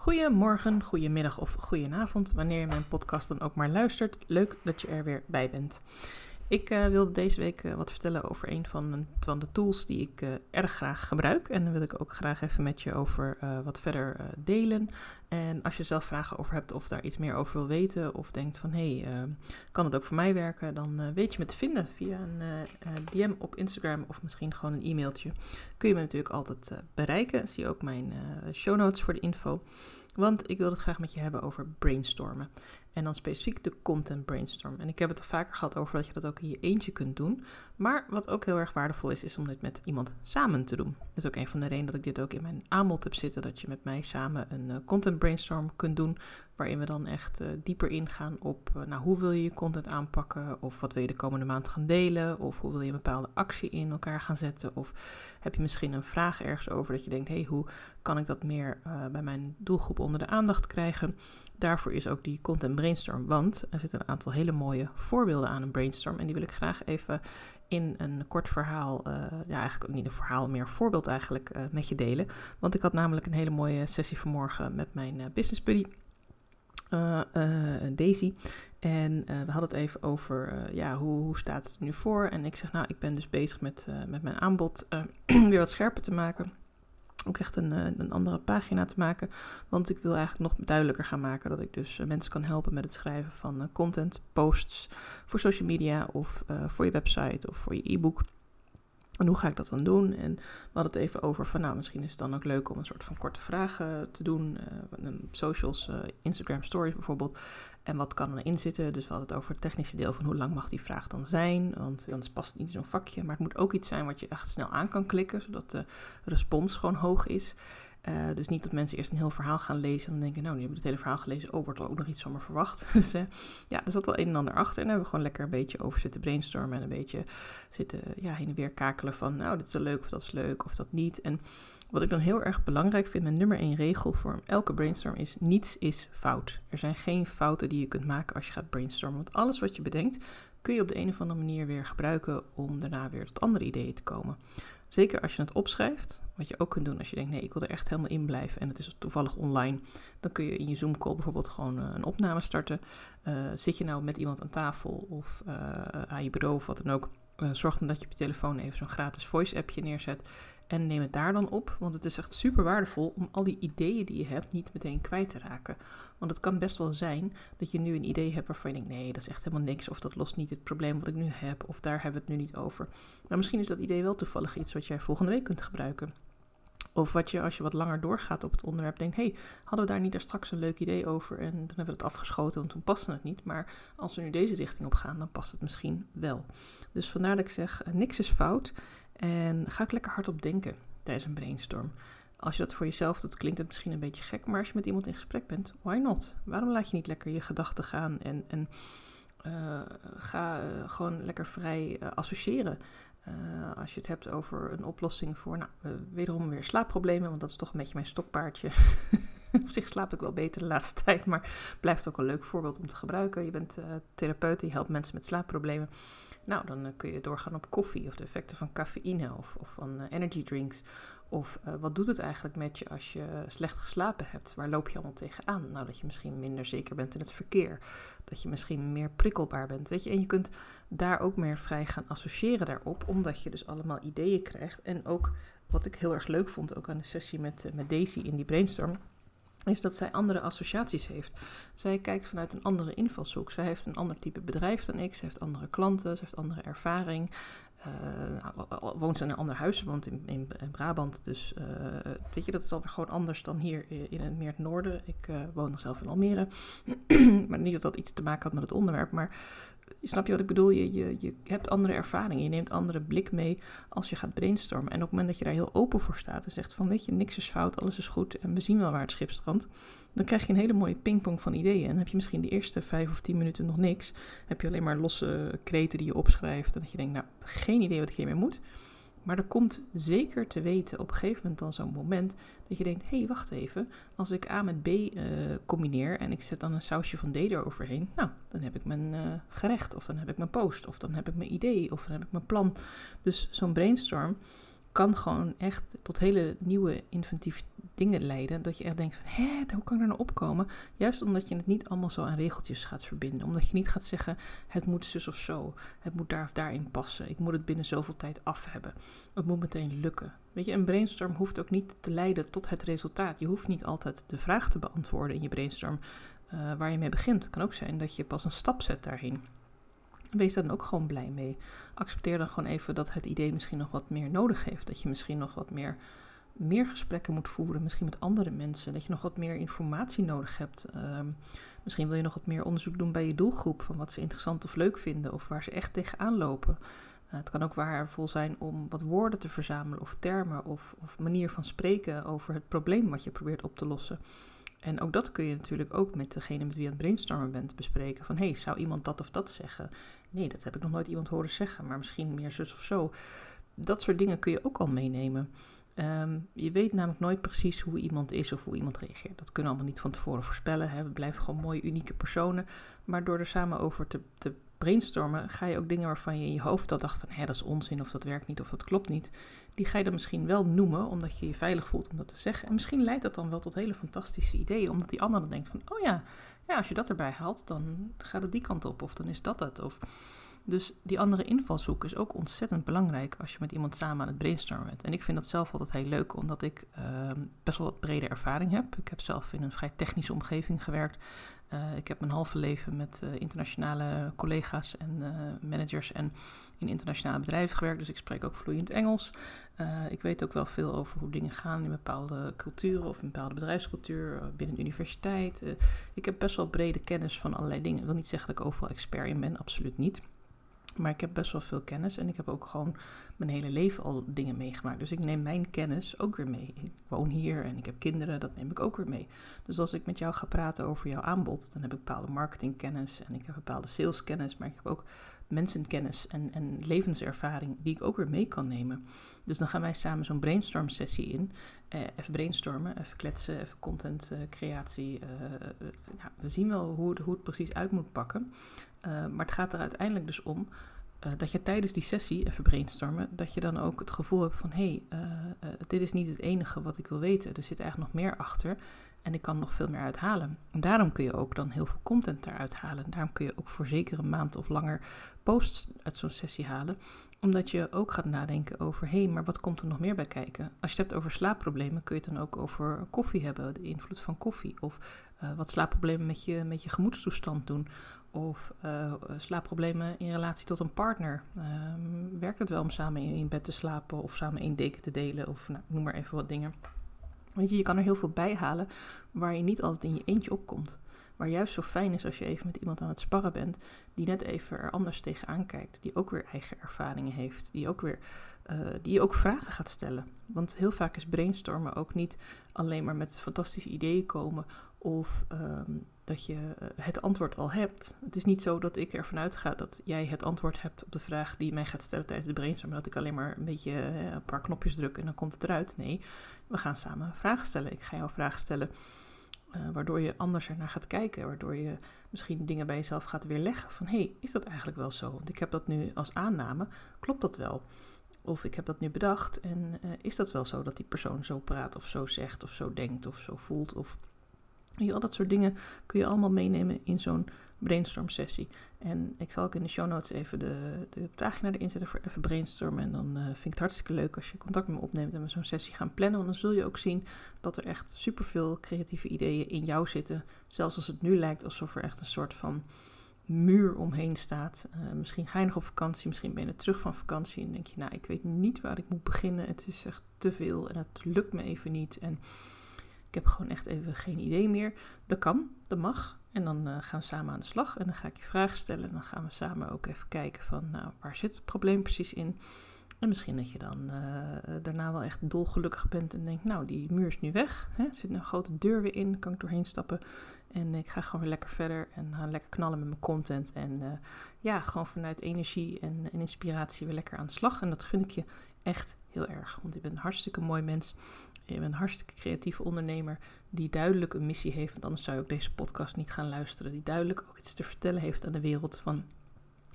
Goedemorgen, goedemiddag of goedenavond, wanneer je mijn podcast dan ook maar luistert. Leuk dat je er weer bij bent. Ik uh, wilde deze week uh, wat vertellen over een van, de tools die ik uh, erg graag gebruik. En dan wil ik ook graag even met je over wat verder delen. En als je zelf vragen over hebt of daar iets meer over wil weten, of denkt van hé, hey, kan het ook voor mij werken, dan weet je me te vinden via een DM op Instagram of misschien gewoon een e-mailtje. Kun je me natuurlijk altijd bereiken. Zie ook mijn show notes voor de info. Want ik wil het graag met je hebben over brainstormen. En dan specifiek de content brainstorm. En ik heb het al vaker gehad over dat je dat ook in je eentje kunt doen. Maar wat ook heel erg waardevol is, is om dit met iemand samen te doen. Dat is ook een van de redenen dat ik dit ook in mijn aanbod heb zitten. Dat je met mij samen een uh, content brainstorm kunt doen. Waarin we dan echt uh, dieper ingaan op uh, nou, hoe wil je je content aanpakken. Of wat wil je de komende maand gaan delen. Of hoe wil je een bepaalde actie in elkaar gaan zetten. Of heb je misschien een vraag ergens over dat je denkt, hé, hey, hoe kan ik dat meer bij mijn doelgroep onder de aandacht krijgen. Daarvoor is ook die content brainstorm, want er zitten een aantal hele mooie voorbeelden aan een brainstorm. En die wil ik graag even in een kort verhaal, uh, ja eigenlijk niet een verhaal, meer een voorbeeld eigenlijk met je delen. Want ik had namelijk een hele mooie sessie vanmorgen met mijn business buddy. Daisy. En we hadden het even over, ja, hoe, hoe, staat het nu voor? En ik zeg, nou, ik ben dus bezig met, met mijn aanbod weer wat scherper te maken ook echt een, eh, een andere pagina te maken. Want ik wil eigenlijk nog duidelijker gaan maken dat ik dus eh, mensen kan helpen met het schrijven van eh, content, posts voor social media of voor je website of voor je e-book. En hoe ga ik dat dan doen? En we hadden het even over van, nou, misschien is het dan ook leuk om een soort van korte vragen te doen. Uh, socials, uh, Instagram stories bijvoorbeeld. En wat kan erin zitten? Dus we hadden het over het technische deel van hoe lang mag die vraag dan zijn. Want anders past het niet in zo'n vakje. Maar het moet ook iets zijn wat je echt snel aan kan klikken, zodat de respons gewoon hoog is. Uh, dus niet dat mensen eerst een heel verhaal gaan lezen en dan denken, nou, nu hebben we het hele verhaal gelezen, oh, wordt er ook nog iets van me verwacht. dus uh, ja, er zat wel een en ander achter. En hebben we gewoon lekker een beetje over zitten brainstormen en een beetje zitten ja, heen en weer kakelen van, nou, dit is leuk of dat is leuk of dat niet. En wat ik dan heel erg belangrijk vind, mijn nummer één regel voor elke brainstorm is, niets is fout. Er zijn geen fouten die je kunt maken als je gaat brainstormen. Want alles wat je bedenkt, kun je op de een of andere manier weer gebruiken om daarna weer tot andere ideeën te komen. Zeker als je het opschrijft, wat je ook kunt doen als je denkt, nee, ik wil er echt helemaal in blijven en het is toevallig online. Dan kun je in je Zoom call bijvoorbeeld gewoon eh, een opname starten. Uh, zit je nou met iemand aan tafel of uh, aan je bureau of wat dan ook. zorg dan dat je op je telefoon even zo'n gratis voice appje neerzet. En neem het daar dan op, want het is echt super waardevol om al die ideeën die je hebt niet meteen kwijt te raken. Want het kan best wel zijn dat je nu een idee hebt waarvan je denkt: nee, dat is echt helemaal niks, of dat lost niet het probleem wat ik nu heb, of daar hebben we het nu niet over. Maar misschien is dat idee wel toevallig iets wat jij volgende week kunt gebruiken. Of wat je als je wat langer doorgaat op het onderwerp denkt: hey, hadden we daar niet daar straks een leuk idee over en dan hebben we het afgeschoten, want toen paste het niet. Maar als we nu deze richting op gaan, dan past het misschien wel. Dus vandaar dat ik zeg: eh, niks is fout. En ga ik lekker hardop denken tijdens een brainstorm. Als je dat voor jezelf doet, klinkt het misschien een beetje gek, maar als je met iemand in gesprek bent, why not? Waarom laat je niet lekker je gedachten gaan en, en uh, ga uh, gewoon lekker vrij uh, associëren? als je het hebt over een oplossing voor, nou, wederom weer slaapproblemen, want dat is toch een beetje mijn stokpaardje. Op zich slaap ik wel beter de laatste tijd, maar blijft ook een leuk voorbeeld om te gebruiken. Je bent therapeut, je helpt mensen met slaapproblemen. Nou, dan uh, kun je doorgaan op koffie of de effecten van cafeïne of, of van uh, energy drinks. Of uh, wat doet het eigenlijk met je als je slecht geslapen hebt? Waar loop je allemaal tegenaan? Nou, dat je misschien minder zeker bent in het verkeer. Dat je misschien meer prikkelbaar bent. Weet je, en je kunt daar ook meer vrij gaan associëren daarop, omdat je dus allemaal ideeën krijgt. En ook wat ik heel erg leuk vond, ook aan de sessie met, met Daisy in die brainstorm is dat zij andere associaties heeft. Zij kijkt vanuit een andere invalshoek. Zij heeft een ander type bedrijf dan ik. Ze heeft andere klanten, ze heeft andere ervaring. Uh, woont ze in een ander huis, woont in, in, Brabant. Dus uh, weet je, dat is alweer gewoon anders dan hier in het meer het noorden. Ik uh, woon nog zelf in Almere. maar niet dat dat iets te maken had met het onderwerp. Maar snap je wat ik bedoel? Je, je, je hebt andere ervaringen, je neemt andere blik mee als je gaat brainstormen. En op het moment dat je daar heel open voor staat en zegt van weet je, niks is fout, alles is goed en we zien wel waar het schip strandt, dan krijg je een hele mooie pingpong van ideeën. En heb je misschien de eerste vijf of tien minuten nog niks, heb je alleen maar losse kreten die je opschrijft en dat je denkt, nou, geen idee wat ik hiermee moet. Maar er komt zeker te weten op een gegeven moment dan zo'n moment dat je denkt: hé, hey, wacht even. Als ik A met B uh, combineer en ik zet dan een sausje van D eroverheen, nou, dan heb ik mijn uh, gerecht, of dan heb ik mijn post, of dan heb ik mijn idee, of dan heb ik mijn plan. Dus zo'n brainstorm kan gewoon echt tot hele nieuwe dingen leiden dat je echt denkt van, hé, hoe kan ik er nou opkomen? Juist omdat je het niet allemaal zo aan regeltjes gaat verbinden. Omdat je niet gaat zeggen, het moet zus of zo, het moet daar of daarin passen, ik moet het binnen zoveel tijd af hebben. Het moet meteen lukken. Weet je, een brainstorm hoeft ook niet te leiden tot het resultaat. Je hoeft niet altijd de vraag te beantwoorden in je brainstorm uh, waar je mee begint. Het kan ook zijn dat je pas een stap zet daarheen. Wees daar dan ook gewoon blij mee. Accepteer dan gewoon even dat het idee misschien nog wat meer nodig heeft. Dat je misschien nog wat meer, meer gesprekken moet voeren, misschien met andere mensen. Dat je nog wat meer informatie nodig hebt. Uh, misschien wil je nog wat meer onderzoek doen bij je doelgroep. Van wat ze interessant of leuk vinden of waar ze echt tegenaan lopen. Uh, het kan ook waardevol zijn om wat woorden te verzamelen of termen of, of manier van spreken over het probleem wat je probeert op te lossen. En ook dat kun je natuurlijk ook met degene met wie je aan het brainstormen bent bespreken. Van, hey, zou iemand dat of dat zeggen? Nee, dat heb ik nog nooit iemand horen zeggen, maar misschien meer zus of zo. Dat soort dingen kun je ook al meenemen. Um, je weet namelijk nooit precies hoe iemand is of hoe iemand reageert. Dat kunnen we allemaal niet van tevoren voorspellen. Hè? We blijven gewoon mooie, unieke personen. Maar door er samen over te, te brainstormen, ga je ook dingen waarvan je in je hoofd al dacht van, hé, dat is onzin of dat werkt niet of dat klopt niet. Die ga je dan misschien wel noemen, omdat je je veilig voelt om dat te zeggen. En misschien leidt dat dan wel tot hele fantastische ideeën, omdat die ander dan denkt van, oh ja, ja, als je dat erbij haalt, dan gaat het die kant op of dan is dat het. Of... Dus die andere invalshoek is ook ontzettend belangrijk als je met iemand samen aan het brainstormen bent. En ik vind dat zelf altijd heel leuk, omdat ik uh, best wel wat brede ervaring heb. Ik heb zelf in een vrij technische omgeving gewerkt. Uh, ik heb mijn halve leven met uh, internationale collega's en uh, managers en in internationale bedrijven gewerkt. Dus ik spreek ook vloeiend Engels. ik weet ook wel veel over hoe dingen gaan in bepaalde culturen of in bepaalde bedrijfscultuur binnen de universiteit. ik heb best wel brede kennis van allerlei dingen. Ik wil niet zeggen dat ik overal expert in ben, absoluut niet. Maar ik heb best wel veel kennis en ik heb ook gewoon mijn hele leven al dingen meegemaakt. Dus ik neem mijn kennis ook weer mee. Ik woon hier en ik heb kinderen, dat neem ik ook weer mee. Dus als ik met jou ga praten over jouw aanbod, dan heb ik bepaalde marketingkennis en ik heb bepaalde saleskennis, maar ik heb ook mensenkennis en, en levenservaring die ik ook weer mee kan nemen. Dus dan gaan wij samen zo'n brainstorm sessie in. Eh, even brainstormen, even kletsen, even content uh, creatie. Uh, ja, we zien wel hoe, hoe het precies uit moet pakken. maar het gaat er uiteindelijk dus om dat je tijdens die sessie, even brainstormen, dat je dan ook het gevoel hebt van hé, hey, dit is niet het enige wat ik wil weten. Er zit eigenlijk nog meer achter. En ik kan nog veel meer uithalen. En daarom kun je ook dan heel veel content daaruit halen. daarom kun je ook voor zeker een maand of langer posts uit zo'n sessie halen. Omdat je ook gaat nadenken over, hé, hey, maar wat komt er nog meer bij kijken? Als je het hebt over slaapproblemen, kun je het dan ook over koffie hebben, de invloed van koffie. Of uh, wat slaapproblemen met je, met je gemoedstoestand doen. Of uh, slaapproblemen in relatie tot een partner. Um, werkt het wel om samen in, in, bed te slapen of samen één deken te delen? Of nou, noem maar even wat dingen. Weet je, je kan er heel veel bij halen waar je niet altijd in je eentje opkomt. Waar juist zo fijn is als je even met iemand aan het sparren bent, die net even er anders tegenaan kijkt, die ook weer eigen ervaringen heeft, die ook weer uh, die ook vragen gaat stellen. Want heel vaak is brainstormen ook niet alleen maar met fantastische ideeën komen of um, dat je uh, het antwoord al hebt. Het is niet zo dat ik ervan uitga dat jij het antwoord hebt op de vraag die mij gaat stellen tijdens de brainstorm. Dat ik alleen maar een beetje uh, een paar knopjes druk en dan komt het eruit. Nee, we gaan samen vragen stellen. Ik ga jou vragen stellen uh, waardoor je anders ernaar gaat kijken. Waardoor je misschien dingen bij jezelf gaat weerleggen. Van hé, hey, is dat eigenlijk wel zo? Want ik heb dat nu als aanname. Klopt dat wel? Of ik heb dat nu bedacht en is dat wel zo dat die persoon zo praat of zo zegt of zo denkt of zo voelt? Of ja, al dat soort dingen kun je allemaal meenemen in zo'n brainstorm sessie. En ik zal ook in de show notes even de, de pagina erin zetten voor even brainstormen. En dan uh, vind ik het hartstikke leuk als je contact met me opneemt en we zo'n sessie gaan plannen. Want dan zul je ook zien dat er echt superveel creatieve ideeën in jou zitten. Zelfs als het nu lijkt alsof er echt een soort van muur omheen staat. Uh, misschien ga je nog op vakantie, misschien ben je terug van vakantie en denk je, nou, ik weet niet waar ik moet beginnen. Het is echt te veel en het lukt me even niet. En ik heb gewoon echt even geen idee meer. Dat kan, dat mag. En dan uh, gaan we samen aan de slag en dan ga ik je vragen stellen. En dan gaan we samen ook even kijken van, nou, waar zit het probleem precies in? En misschien dat je dan uh, daarna wel echt dolgelukkig bent en denkt, nou, die muur is nu weg. Hè? Er zit een grote deur weer in, kan ik doorheen stappen. En ik ga gewoon weer lekker verder en ga lekker knallen met mijn content. En uh, ja, gewoon vanuit energie en, en, inspiratie weer lekker aan de slag. En dat gun ik je echt heel erg. Want je bent een hartstikke mooi mens. Je bent een hartstikke creatieve ondernemer die duidelijk een missie heeft. Want anders zou je ook deze podcast niet gaan luisteren. Die duidelijk ook iets te vertellen heeft aan de wereld van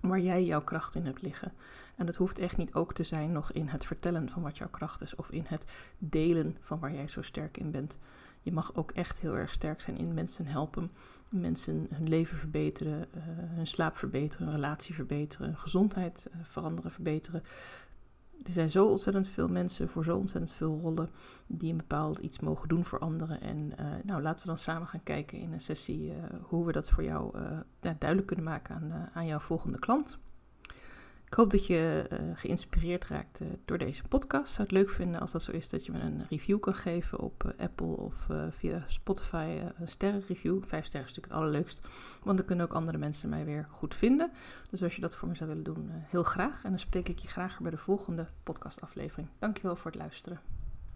waar jij jouw kracht in hebt liggen. En dat hoeft echt niet ook te zijn nog in het vertellen van wat jouw kracht is of in het delen van waar jij zo sterk in bent. Je mag ook echt heel erg sterk zijn in mensen helpen, mensen hun leven verbeteren, uh, hun slaap verbeteren, hun relatie verbeteren, hun gezondheid uh, veranderen, verbeteren. Er zijn zo ontzettend veel mensen voor zo ontzettend veel rollen die een bepaald iets mogen doen voor anderen. En uh, nou, laten we dan samen gaan kijken in een sessie hoe we dat voor jou ja, duidelijk kunnen maken aan, aan jouw volgende klant. Ik hoop dat je uh, geïnspireerd raakt uh, door deze podcast. Zou het leuk vinden als dat zo is dat je me een review kan geven op uh, Apple of via Spotify een sterrenreview. Vijf sterren is natuurlijk het allerleukst, want dan kunnen ook andere mensen mij weer goed vinden. Dus als je dat voor me zou willen doen, heel graag. En dan spreek ik je graag bij de volgende podcastaflevering. Dankjewel voor het luisteren.